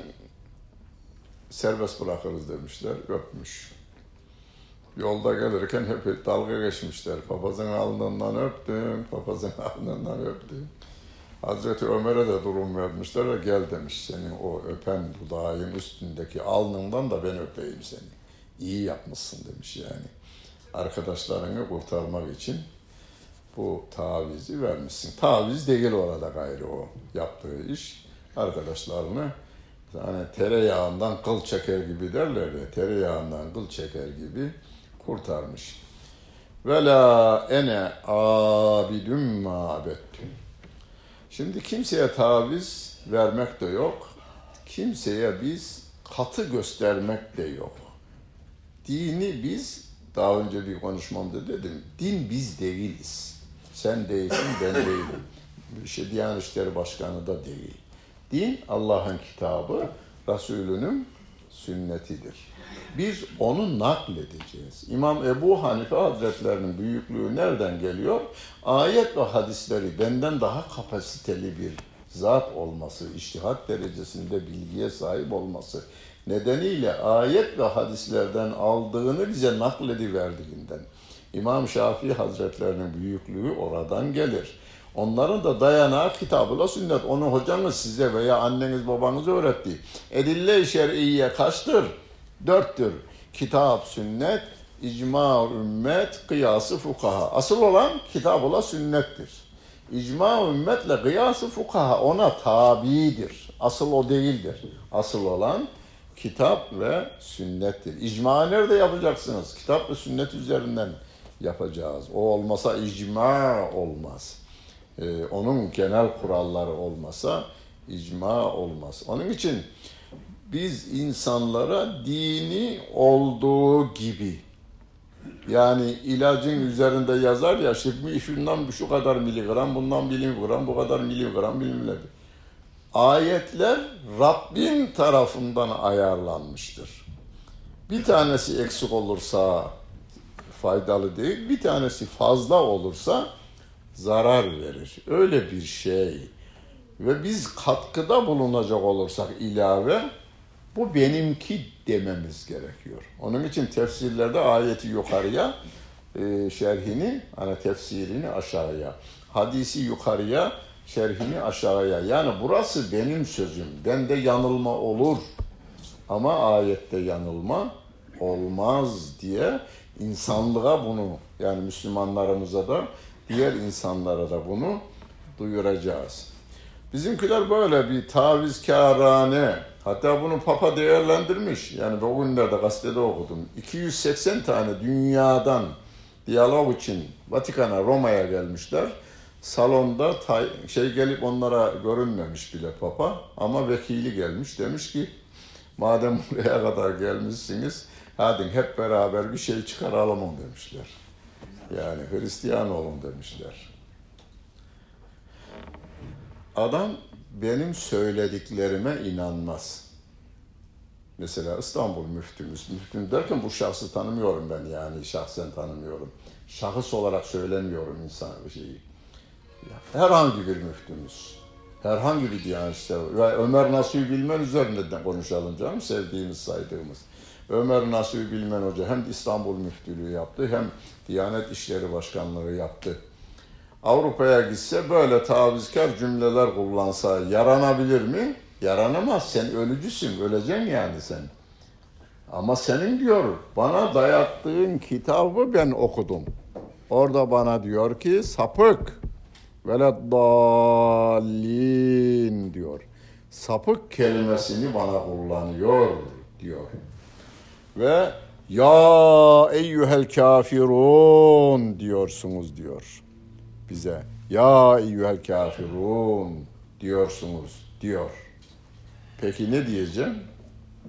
S1: serbest bırakırız demişler. Öpmüş. Yolda gelirken hep dalga geçmişler. Papazın alnından öptüm, papazın alnından öptüm. Hazreti Ömer'e de durum vermişler ve gel demiş senin o öpen dudağın üstündeki alnından da ben öpeyim seni. İyi yapmışsın demiş yani. Arkadaşlarını kurtarmak için bu tavizi vermişsin. Taviz değil orada gayrı o yaptığı iş. Arkadaşlarını hani tereyağından kıl çeker gibi derler ya, tereyağından kıl çeker gibi kurtarmış. Ve la ene abidüm ma'abettüm. Şimdi kimseye taviz vermek de yok. Kimseye biz katı göstermek de yok. Dini biz daha önce bir konuşmamda dedim. Din biz değiliz. Sen değilsin, ben değilim. İşte Diyanet İşleri Başkanı da değil. Din Allah'ın kitabı, Resulünün sünnetidir. Biz onu nakledeceğiz. İmam Ebu Hanife Hazretlerinin büyüklüğü nereden geliyor? Ayet ve hadisleri benden daha kapasiteli bir zat olması, iştihat derecesinde bilgiye sahip olması nedeniyle ayet ve hadislerden aldığını bize naklediverdiğinden. İmam Şafii Hazretlerinin büyüklüğü oradan gelir. Onların da dayanağı kitabıyla sünnet. Onu hocanız size veya anneniz babanız öğretti. Edille-i şer'iyye kaçtır? Dörttür. Kitap, sünnet, icma, ümmet, kıyası, fukaha. Asıl olan kitabıyla sünnettir. İcma, ümmetle kıyası, fukaha ona tabidir. Asıl o değildir. Asıl olan kitap ve sünnettir. İcma nerede yapacaksınız? Kitap ve sünnet üzerinden yapacağız. O olmasa icma olmaz. Ee, onun genel kuralları olmasa icma olmaz. Onun için biz insanlara dini olduğu gibi yani ilacın üzerinde yazar ya şimdi şundan şu kadar miligram, bundan miligram, bu kadar miligram bilmem Ayetler Rabbin tarafından ayarlanmıştır. Bir tanesi eksik olursa faydalı değil, bir tanesi fazla olursa zarar verir. Öyle bir şey. Ve biz katkıda bulunacak olursak ilave bu benimki dememiz gerekiyor. Onun için tefsirlerde ayeti yukarıya, e, şerhini, hani tefsirini aşağıya, hadisi yukarıya, şerhini aşağıya. Yani burası benim sözüm. Bende yanılma olur. Ama ayette yanılma olmaz diye insanlığa bunu yani Müslümanlarımıza da diğer insanlara da bunu duyuracağız. Bizimkiler böyle bir tavizkarane, hatta bunu Papa değerlendirmiş. Yani bugünlerde gazetede okudum. 280 tane dünyadan diyalog için Vatikan'a, Roma'ya gelmişler. Salonda şey gelip onlara görünmemiş bile Papa ama vekili gelmiş. Demiş ki madem buraya kadar gelmişsiniz hadi hep beraber bir şey çıkaralım demişler. Yani Hristiyan olun demişler. Adam benim söylediklerime inanmaz. Mesela İstanbul müftümüz, müftüm derken bu şahsı tanımıyorum ben yani şahsen tanımıyorum. Şahıs olarak söylemiyorum insan bir şeyi. Herhangi bir müftümüz, herhangi bir diyanet ve Ömer Nasuhi Bilmen üzerinden konuşalım canım sevdiğimiz, saydığımız. Ömer Nasuhi Bilmen Hoca hem İstanbul müftülüğü yaptı hem Diyanet İşleri Başkanlığı yaptı. Avrupa'ya gitse böyle tavizkar cümleler kullansa yaranabilir mi? Yaranamaz. Sen ölücüsün. Öleceksin yani sen. Ama senin diyor bana dayattığın kitabı ben okudum. Orada bana diyor ki sapık. Veleddallin diyor. Sapık kelimesini bana kullanıyor diyor. Ve ya eyyuhel kafirun diyorsunuz diyor bize. Ya eyyuhel kafirun diyorsunuz diyor. Peki ne diyeceğim?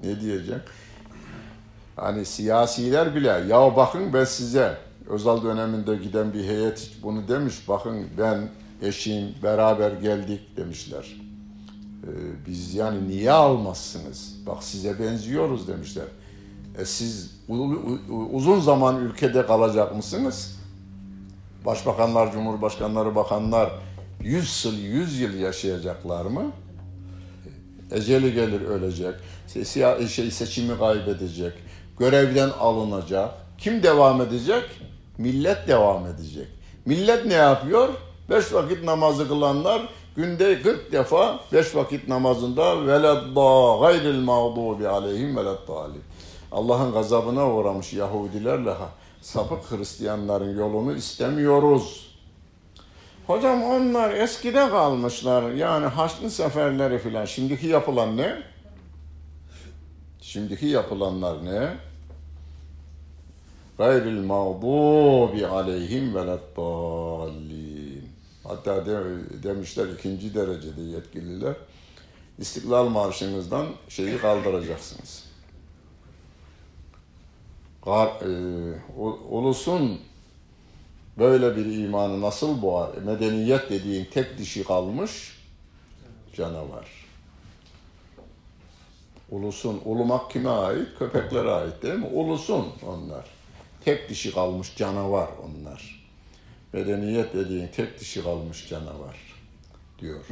S1: Ne diyeceğim? Hani siyasiler bile ya bakın ben size Özal döneminde giden bir heyet bunu demiş. Bakın ben eşim beraber geldik demişler. Ee, biz yani niye almazsınız? Bak size benziyoruz demişler. E siz uzun zaman ülkede kalacak mısınız? Başbakanlar, cumhurbaşkanları, bakanlar 100 yıl, 100 yıl yaşayacaklar mı? Eceli gelir ölecek. Şey, seçimi kaybedecek. Görevden alınacak. Kim devam edecek? Millet devam edecek. Millet ne yapıyor? Beş vakit namazı kılanlar günde 40 defa beş vakit namazında veledda gayril mağdubi aleyhim veleddalin. Allah'ın gazabına uğramış Yahudilerle sapık Hristiyanların yolunu istemiyoruz. Hocam onlar eskide kalmışlar. Yani Haçlı seferleri filan. Şimdiki yapılan ne? Şimdiki yapılanlar ne? gayril mağdubi aleyhim veleddallin. Hatta de, demişler ikinci derecede yetkililer İstiklal Marşı'nızdan şeyi kaldıracaksınız. E, ulusun böyle bir imanı nasıl boğar? Medeniyet dediğin tek dişi kalmış canavar. Ulusun, ulumak kime ait? Köpeklere ait değil mi? Ulusun onlar. Tek dişi kalmış canavar onlar. Medeniyet dediğin tek dişi kalmış canavar diyor.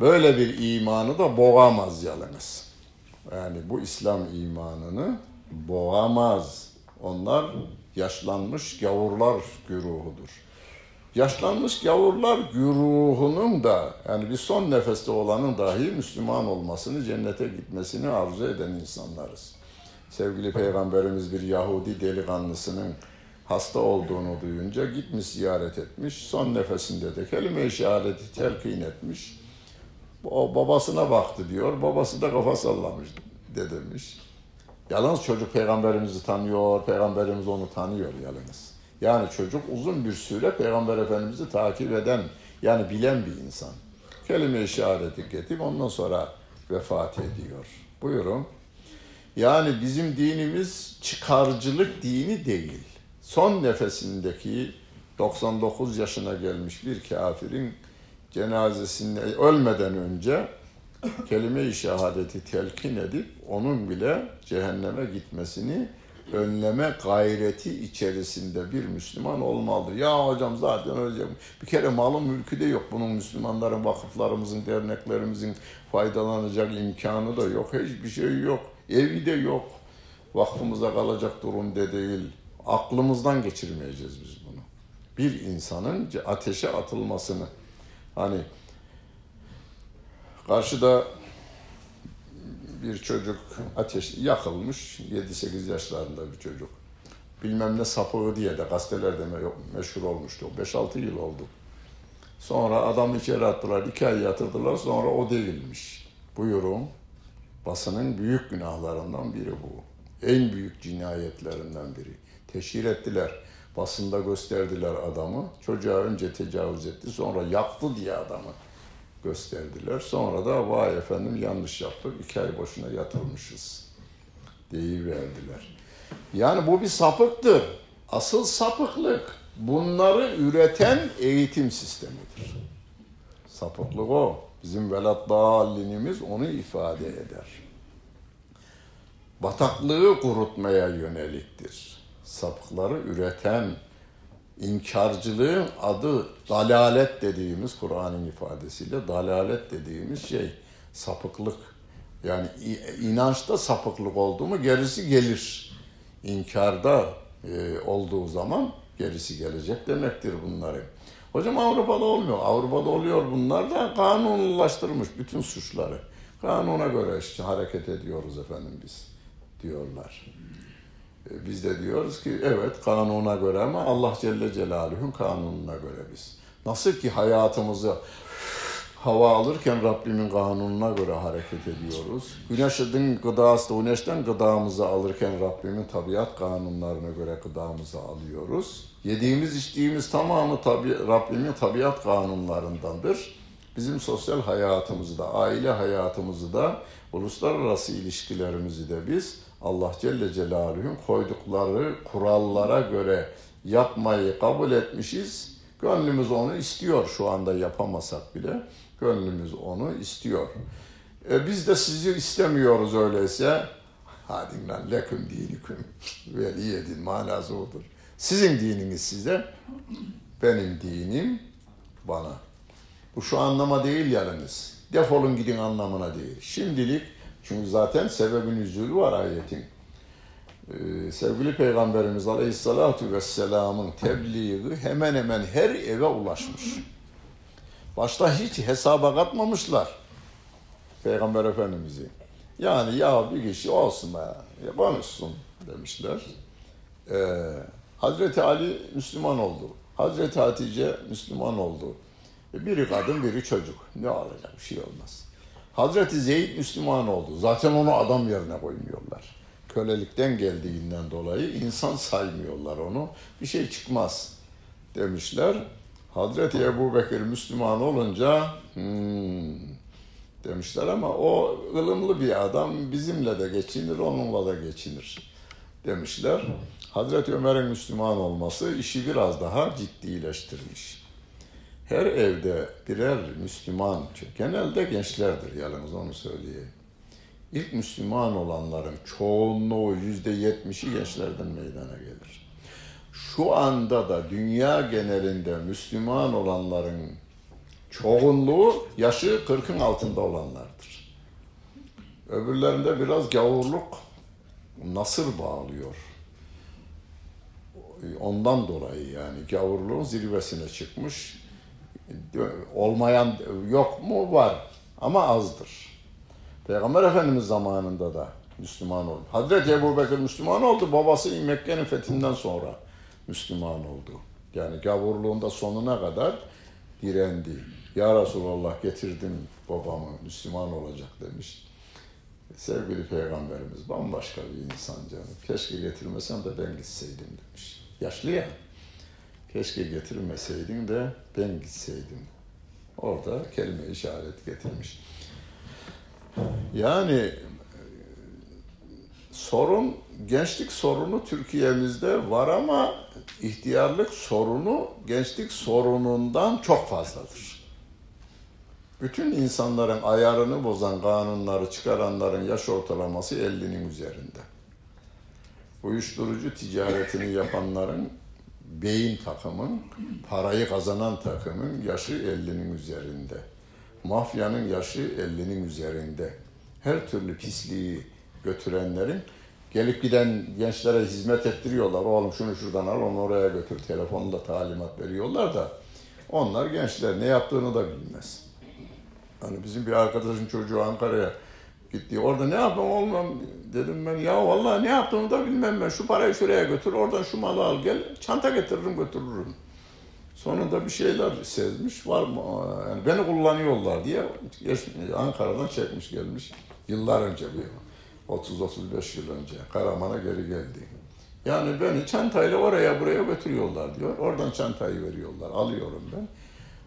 S1: Böyle bir imanı da boğamaz yalnız. Yani bu İslam imanını boğamaz. Onlar yaşlanmış gavurlar güruhudur. Yaşlanmış gavurlar güruhunun da yani bir son nefeste olanın dahi Müslüman olmasını, cennete gitmesini arzu eden insanlarız sevgili peygamberimiz bir Yahudi delikanlısının hasta olduğunu duyunca gitmiş ziyaret etmiş. Son nefesinde de kelime-i şehadeti telkin etmiş. O babasına baktı diyor. Babası da kafa sallamış de demiş. Yalnız çocuk peygamberimizi tanıyor, peygamberimiz onu tanıyor yalnız. Yani çocuk uzun bir süre peygamber efendimizi takip eden, yani bilen bir insan. Kelime-i şehadeti getirip ondan sonra vefat ediyor. Buyurun. Yani bizim dinimiz çıkarcılık dini değil. Son nefesindeki 99 yaşına gelmiş bir kafirin cenazesinde ölmeden önce kelime-i şehadeti telkin edip onun bile cehenneme gitmesini önleme gayreti içerisinde bir Müslüman olmalıdır. Ya hocam zaten öyle bir kere malın mülkü de yok. Bunun Müslümanların, vakıflarımızın, derneklerimizin faydalanacak imkanı da yok. Hiçbir şey yok. Evi de yok. Vakfımıza kalacak durumda değil. Aklımızdan geçirmeyeceğiz biz bunu. Bir insanın ateşe atılmasını hani karşıda bir çocuk ateş yakılmış 7-8 yaşlarında bir çocuk. Bilmem ne sapığı diye de gazetelerde meşhur olmuştu. 5-6 yıl oldu. Sonra adamı içeri attılar, iki ay yatırdılar. Sonra o değilmiş. Buyurun. Basının büyük günahlarından biri bu. En büyük cinayetlerinden biri. Teşhir ettiler. Basında gösterdiler adamı. Çocuğa önce tecavüz etti, sonra yaktı diye adamı gösterdiler. Sonra da vay efendim yanlış yaptık, iki ay boşuna yatırmışız deyiverdiler. Yani bu bir sapıktır. Asıl sapıklık bunları üreten eğitim sistemidir. Sapıklık o. Bizim velat dallinimiz onu ifade eder. Bataklığı kurutmaya yöneliktir. Sapıkları üreten inkarcılığın adı dalalet dediğimiz Kur'an'ın ifadesiyle dalalet dediğimiz şey sapıklık. Yani inançta sapıklık oldu mu gerisi gelir. İnkarda e, olduğu zaman gerisi gelecek demektir bunların. Hocam Avrupa'da olmuyor. Avrupa'da oluyor bunlar da kanunlaştırmış bütün suçları. Kanuna göre işte hareket ediyoruz efendim biz diyorlar. E, Biz de diyoruz ki evet kanuna göre ama Allah Celle Celaluhu'nun kanununa göre biz. Nasıl ki hayatımızı hava alırken Rabbimin kanununa göre hareket ediyoruz. Güneşin gıdası, güneşten gıdamızı alırken Rabbimin tabiat kanunlarına göre gıdamızı alıyoruz. Yediğimiz içtiğimiz tamamı tabi, Rabbimin tabiat kanunlarındandır. Bizim sosyal hayatımızı da, aile hayatımızı da, uluslararası ilişkilerimizi de biz Allah Celle Celaluhu'nun koydukları kurallara göre yapmayı kabul etmişiz. Gönlümüz onu istiyor şu anda yapamasak bile. Gönlümüz onu istiyor. E biz de sizi istemiyoruz öyleyse. Hadi lan leküm diniküm veli edin manası odur. Sizin dininiz size, benim dinim bana. Bu şu anlama değil yalnız. Defolun gidin anlamına değil. Şimdilik çünkü zaten sebebin üzülü var ayetin. Ee, sevgili Peygamberimiz Aleyhisselatü Vesselam'ın tebliği hemen hemen her eve ulaşmış. Başta hiç hesaba katmamışlar Peygamber Efendimiz'i. Yani ya bir kişi olsun ya konuşsun demişler. Ee, Hazreti Ali Müslüman oldu. Hazreti Hatice Müslüman oldu. E, Biri kadın, biri çocuk. Ne olacak? Bir şey olmaz. Hazreti Zeyd Müslüman oldu. Zaten onu adam yerine koymuyorlar. Kölelikten geldiğinden dolayı insan saymıyorlar onu. Bir şey çıkmaz demişler. Hazreti Ebu Bekir Müslüman olunca hmm, demişler ama o ılımlı bir adam bizimle de geçinir, onunla da geçinir demişler. Hazreti Ömer'in Müslüman olması işi biraz daha ciddileştirmiş. Her evde birer Müslüman, genelde gençlerdir yalnız onu söyleyeyim. İlk Müslüman olanların çoğunluğu yüzde yetmişi gençlerden meydana gelir. Şu anda da dünya genelinde Müslüman olanların çoğunluğu yaşı 40'ın altında olanlardır. Öbürlerinde biraz gavurluk nasır bağlıyor. Ondan dolayı yani gavurluğun zirvesine çıkmış. Olmayan yok mu? Var ama azdır. Peygamber Efendimiz zamanında da Müslüman oldu. Hazreti Ebu Bekir Müslüman oldu. Babası Mekke'nin fethinden sonra Müslüman oldu. Yani gavurluğunda sonuna kadar direndi. Ya Resulallah getirdim babamı Müslüman olacak demiş. Sevgili Peygamberimiz bambaşka bir insan canım. Keşke getirmesem de ben gitseydim demiş. Yaşlı ya. Keşke getirmeseydin de ben gitseydim. Orada kelime işaret getirmiş. Yani sorun, gençlik sorunu Türkiye'mizde var ama ihtiyarlık sorunu gençlik sorunundan çok fazladır. Bütün insanların ayarını bozan kanunları çıkaranların yaş ortalaması 50'nin üzerinde. Uyuşturucu ticaretini yapanların beyin takımın, parayı kazanan takımın yaşı 50'nin üzerinde. Mafyanın yaşı 50'nin üzerinde. Her türlü pisliği götürenlerin gelip giden gençlere hizmet ettiriyorlar. Oğlum şunu şuradan al, onu oraya götür. Telefonla talimat veriyorlar da onlar gençler ne yaptığını da bilmez. Hani bizim bir arkadaşın çocuğu Ankara'ya gitti. Orada ne yapmam olmam dedim ben. Ya vallahi ne yaptığımı da bilmem ben. Şu parayı şuraya götür, oradan şu malı al gel. Çanta getiririm götürürüm. Sonunda bir şeyler sezmiş var mı? Yani beni kullanıyorlar diye Ankara'dan çekmiş gelmiş. Yıllar önce bir 30-35 yıl önce Karaman'a geri geldi. Yani beni çantayla oraya buraya götürüyorlar diyor. Oradan çantayı veriyorlar. Alıyorum ben.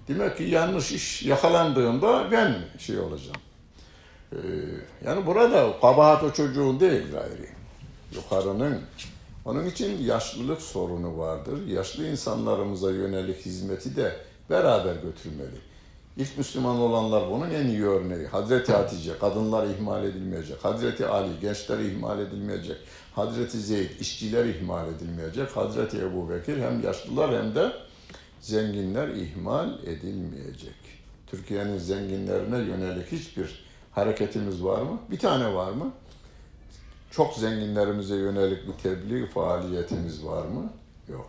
S1: Demek ki yanlış iş yakalandığında ben şey olacağım. Ee, yani burada kabahat o çocuğun değil gayri. Yukarının. Onun için yaşlılık sorunu vardır. Yaşlı insanlarımıza yönelik hizmeti de beraber götürmeli. İlk Müslüman olanlar bunun en iyi örneği. Hazreti Hatice, kadınlar ihmal edilmeyecek. Hazreti Ali, gençler ihmal edilmeyecek. Hazreti Zeyd, işçiler ihmal edilmeyecek. Hazreti Ebu Bekir hem yaşlılar hem de zenginler ihmal edilmeyecek. Türkiye'nin zenginlerine yönelik hiçbir hareketimiz var mı? Bir tane var mı? Çok zenginlerimize yönelik bir tebliğ faaliyetimiz var mı? Yok.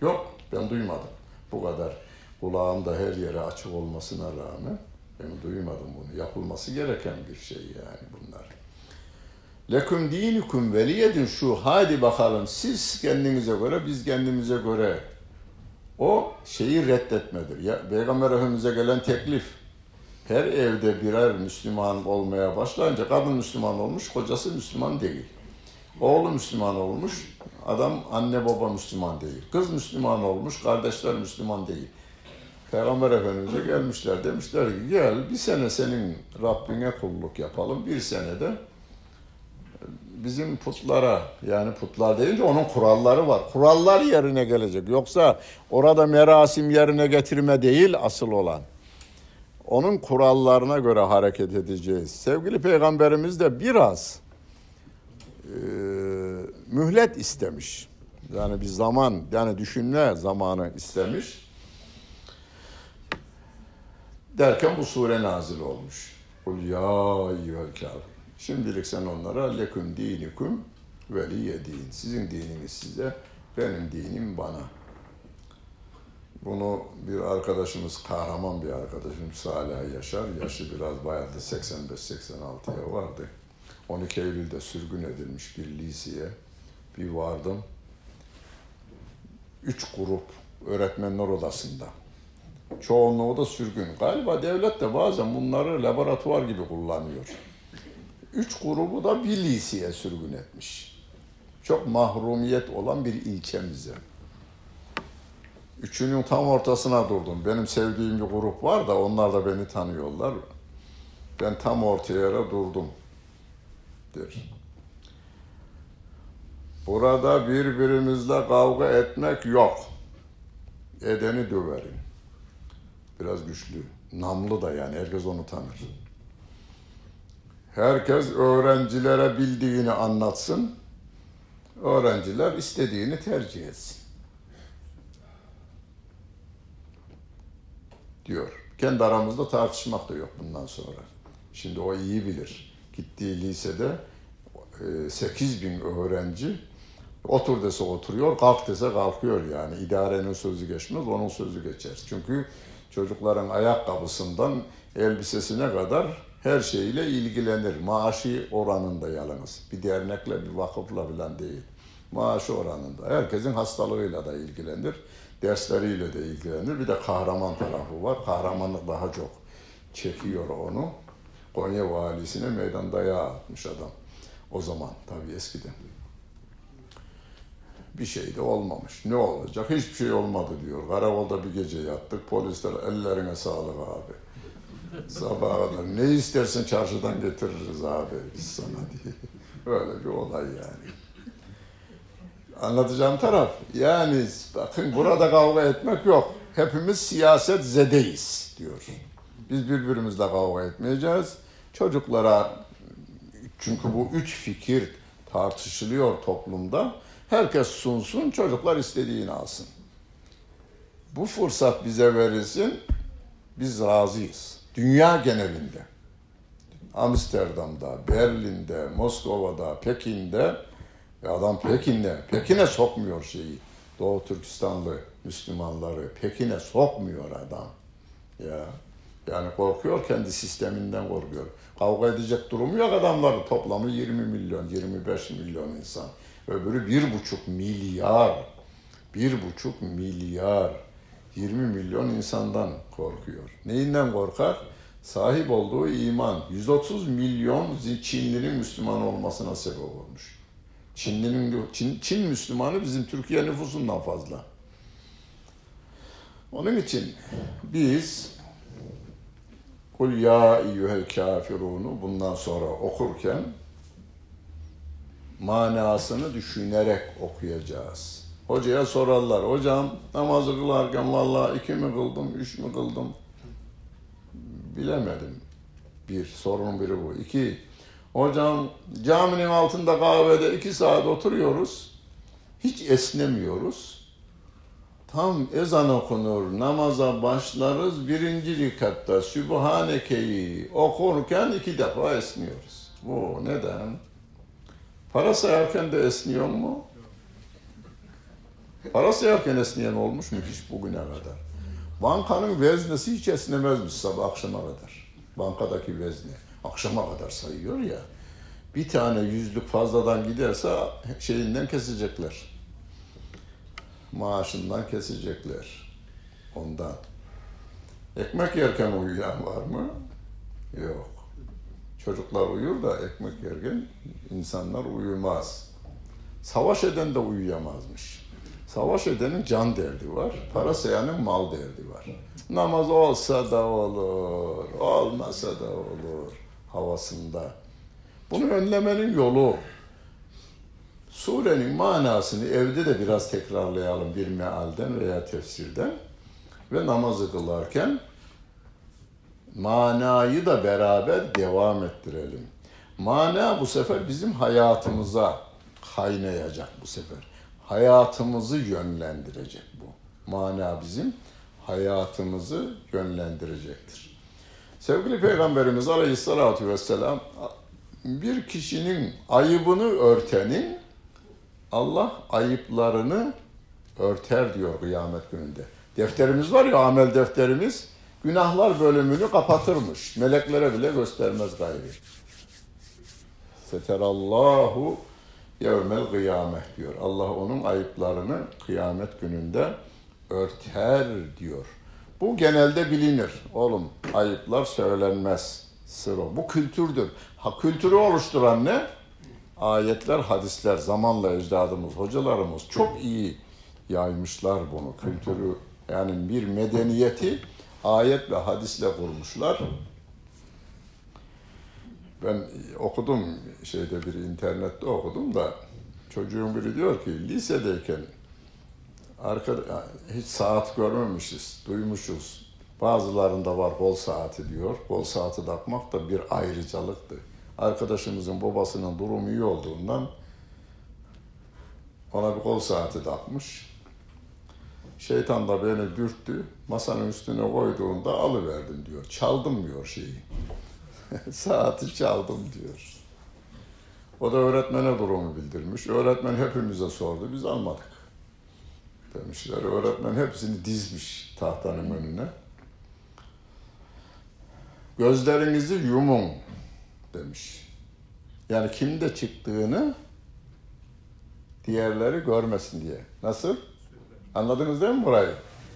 S1: Yok. Ben duymadım. Bu kadar kulağım da her yere açık olmasına rağmen ben duymadım bunu. Yapılması gereken bir şey yani bunlar. Leküm dinikum veliyedin şu hadi bakalım siz kendinize göre biz kendimize göre o şeyi reddetmedir. Ya, Peygamber Efendimiz'e gelen teklif her evde birer Müslüman olmaya başlayınca kadın Müslüman olmuş, kocası Müslüman değil. Oğlu Müslüman olmuş, adam anne baba Müslüman değil. Kız Müslüman olmuş, kardeşler Müslüman değil. Peygamber Efendimiz'e gelmişler. Demişler ki gel bir sene senin Rabbine kulluk yapalım. Bir senede bizim putlara yani putlar deyince onun kuralları var. Kurallar yerine gelecek. Yoksa orada merasim yerine getirme değil asıl olan. Onun kurallarına göre hareket edeceğiz. Sevgili Peygamberimiz de biraz e, mühlet istemiş. Yani bir zaman, yani düşünme zamanı istemiş. Derken bu sure nazil olmuş. Kul ya eyyühel. Şimdilik sen onlara leküm dinikum veliye din. Sizin dininiz size, benim dinim bana. Bunu bir arkadaşımız, kahraman bir arkadaşım Salih Yaşar, yaşı biraz bayağı da 85-86'ya vardı. 12 Eylül'de sürgün edilmiş bir liseye bir vardım. Üç grup öğretmenler odasında. Çoğunluğu da sürgün. Galiba devlet de bazen bunları laboratuvar gibi kullanıyor. Üç grubu da bir liseye sürgün etmiş. Çok mahrumiyet olan bir ilçemize. Üçünün tam ortasına durdum. Benim sevdiğim bir grup var da onlar da beni tanıyorlar. Ben tam ortaya yere durdum. Der. Burada birbirimizle kavga etmek yok. Edeni döverim. Biraz güçlü. Namlı da yani herkes onu tanır. Herkes öğrencilere bildiğini anlatsın. Öğrenciler istediğini tercih etsin. Diyor. Kendi aramızda tartışmak da yok bundan sonra. Şimdi o iyi bilir. Gittiği lisede 8 bin öğrenci otur dese oturuyor, kalk dese kalkıyor yani. İdarenin sözü geçmez, onun sözü geçer. Çünkü çocukların ayakkabısından elbisesine kadar her şeyle ilgilenir. Maaşı oranında yalnız. Bir dernekle, bir vakıfla falan değil. Maaşı oranında. Herkesin hastalığıyla da ilgilenir. Dersleriyle de ilgilenir. Bir de kahraman tarafı var. Kahramanlık daha çok çekiyor onu. Konya valisine meydan dayağı atmış adam. O zaman tabii eskiden. Bir şey de olmamış. Ne olacak? Hiçbir şey olmadı diyor. Karakolda bir gece yattık. Polisler ellerine sağlık abi. Sabaha kadar ne istersen çarşıdan getiririz abi biz sana diye. Öyle bir olay yani. Anlatacağım taraf. Yani bakın burada kavga etmek yok. Hepimiz siyaset zedeyiz diyor. Biz birbirimizle kavga etmeyeceğiz. Çocuklara çünkü bu üç fikir tartışılıyor toplumda. Herkes sunsun, çocuklar istediğini alsın. Bu fırsat bize verilsin, biz razıyız. Dünya genelinde. Amsterdam'da, Berlin'de, Moskova'da, Pekin'de ve adam Pekin'de, Pekin'e sokmuyor şeyi. Doğu Türkistanlı Müslümanları Pekin'e sokmuyor adam. Ya yani korkuyor kendi sisteminden korkuyor. Kavga edecek durumu yok adamların toplamı 20 milyon, 25 milyon insan. Öbürü bir buçuk milyar, bir buçuk milyar, 20 milyon insandan korkuyor. Neyinden korkar? Sahip olduğu iman. 130 milyon Çinlinin Müslüman olmasına sebep olmuş. Çinlinin Çin, Çin Müslümanı bizim Türkiye nüfusundan fazla. Onun için biz Kul ya eyyuhel kafirunu bundan sonra okurken manasını düşünerek okuyacağız. Hocaya sorarlar, hocam namazı kılarken vallahi iki mi kıldım, üç mü kıldım? Bilemedim. Bir, sorunun biri bu. İki, hocam caminin altında kahvede iki saat oturuyoruz, hiç esnemiyoruz. Tam ezan okunur, namaza başlarız, birinci rikatta Sübhaneke'yi okurken iki defa esniyoruz. Bu neden? Para sayarken de esniyor mu? Para sayarken esniyen olmuş mu hiç bugüne kadar? Bankanın veznesi hiç esnemezmiş sabah akşama kadar. Bankadaki vezne. Akşama kadar sayıyor ya. Bir tane yüzlük fazladan giderse şeyinden kesecekler. Maaşından kesecekler. Ondan. Ekmek yerken uyuyan var mı? Yok. Çocuklar uyur da ekmek yerken insanlar uyumaz. Savaş eden de uyuyamazmış. Savaş edenin can derdi var, para sayanın mal derdi var. Namaz olsa da olur, olmasa da olur havasında. Bunu önlemenin yolu surenin manasını evde de biraz tekrarlayalım bir mealden veya tefsirden ve namazı kılarken manayı da beraber devam ettirelim. Mana bu sefer bizim hayatımıza kaynayacak bu sefer. Hayatımızı yönlendirecek bu. Mana bizim hayatımızı yönlendirecektir. Sevgili Peygamberimiz Aleyhisselatü Vesselam bir kişinin ayıbını örtenin Allah ayıplarını örter diyor kıyamet gününde. Defterimiz var ya amel defterimiz günahlar bölümünü kapatırmış. Meleklere bile göstermez gayri. Seterallahu yevmel kıyamet diyor. Allah onun ayıplarını kıyamet gününde örter diyor. Bu genelde bilinir. Oğlum ayıplar söylenmez. Sır o. Bu kültürdür. Ha kültürü oluşturan ne? Ayetler, hadisler, zamanla ecdadımız, hocalarımız çok iyi yaymışlar bunu. Kültürü yani bir medeniyeti ayet ve hadisle kurmuşlar. Ben okudum şeyde bir internette okudum da çocuğun biri diyor ki lisedeyken arkada hiç saat görmemişiz, duymuşuz. Bazılarında var bol saati diyor. Bol saati takmak da bir ayrıcalıktı. Arkadaşımızın babasının durumu iyi olduğundan ona bir kol saati takmış. Şeytan da beni dürttü. Masanın üstüne koyduğunda alıverdim diyor. Çaldım diyor şeyi. Saati çaldım diyor. O da öğretmene durumu bildirmiş. Öğretmen hepimize sordu. Biz almadık. Demişler. Öğretmen hepsini dizmiş tahtanın önüne. Gözlerinizi yumun demiş. Yani kimde çıktığını diğerleri görmesin diye. Nasıl? Anladınız değil mi burayı?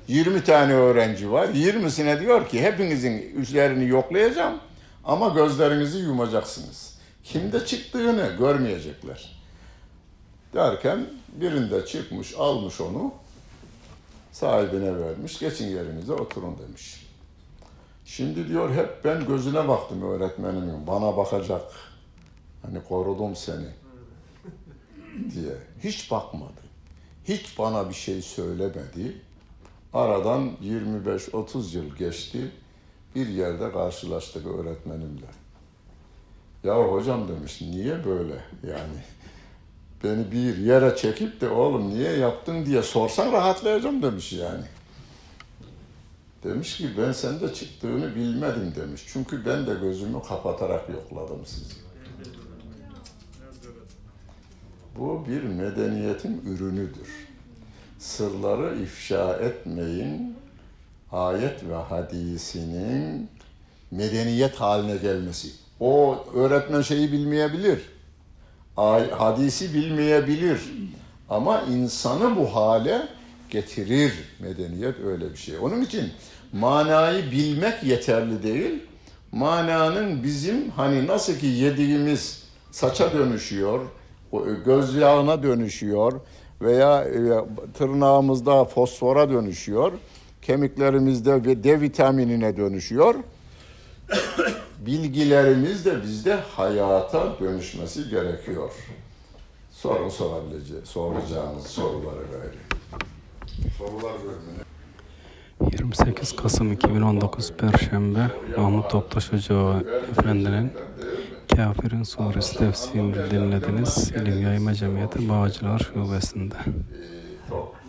S1: 20 tane öğrenci var. 20'sine diyor ki hepinizin üzlerini yoklayacağım ama gözlerinizi yumacaksınız. Kimde çıktığını görmeyecekler. Derken birinde çıkmış, almış onu, sahibine vermiş, geçin yerinize oturun demiş. Şimdi diyor hep ben gözüne baktım öğretmenimin, bana bakacak. Hani korudum seni diye. Hiç bakmadı. Hiç bana bir şey söylemedi. Aradan 25-30 yıl geçti. Bir yerde karşılaştık öğretmenimle. Ya hocam demiş niye böyle yani? Beni bir yere çekip de oğlum niye yaptın diye sorsan rahatlayacağım demiş yani. Demiş ki ben sende çıktığını bilmedim demiş. Çünkü ben de gözümü kapatarak yokladım sizi. Bu bir medeniyetin ürünüdür. Sırları ifşa etmeyin, ayet ve hadisinin medeniyet haline gelmesi. O öğretmen şeyi bilmeyebilir, hadisi bilmeyebilir ama insanı bu hale getirir medeniyet öyle bir şey. Onun için manayı bilmek yeterli değil. Mananın bizim hani nasıl ki yediğimiz saça dönüşüyor, göz yağına dönüşüyor veya e, tırnağımızda fosfora dönüşüyor, kemiklerimizde D vitaminine dönüşüyor. Bilgilerimiz de bizde hayata dönüşmesi gerekiyor. Sorun sorabileceği, soracağımız soruları gayrı. Sorular bölümüne.
S3: 28 Kasım 2019 Perşembe Mahmut Toptaş Hoca Efendi'nin Kafirin Suresi tefsirini dinlediniz. İlim Yayma Cemiyeti Bağcılar Şubesi'nde.
S1: Çok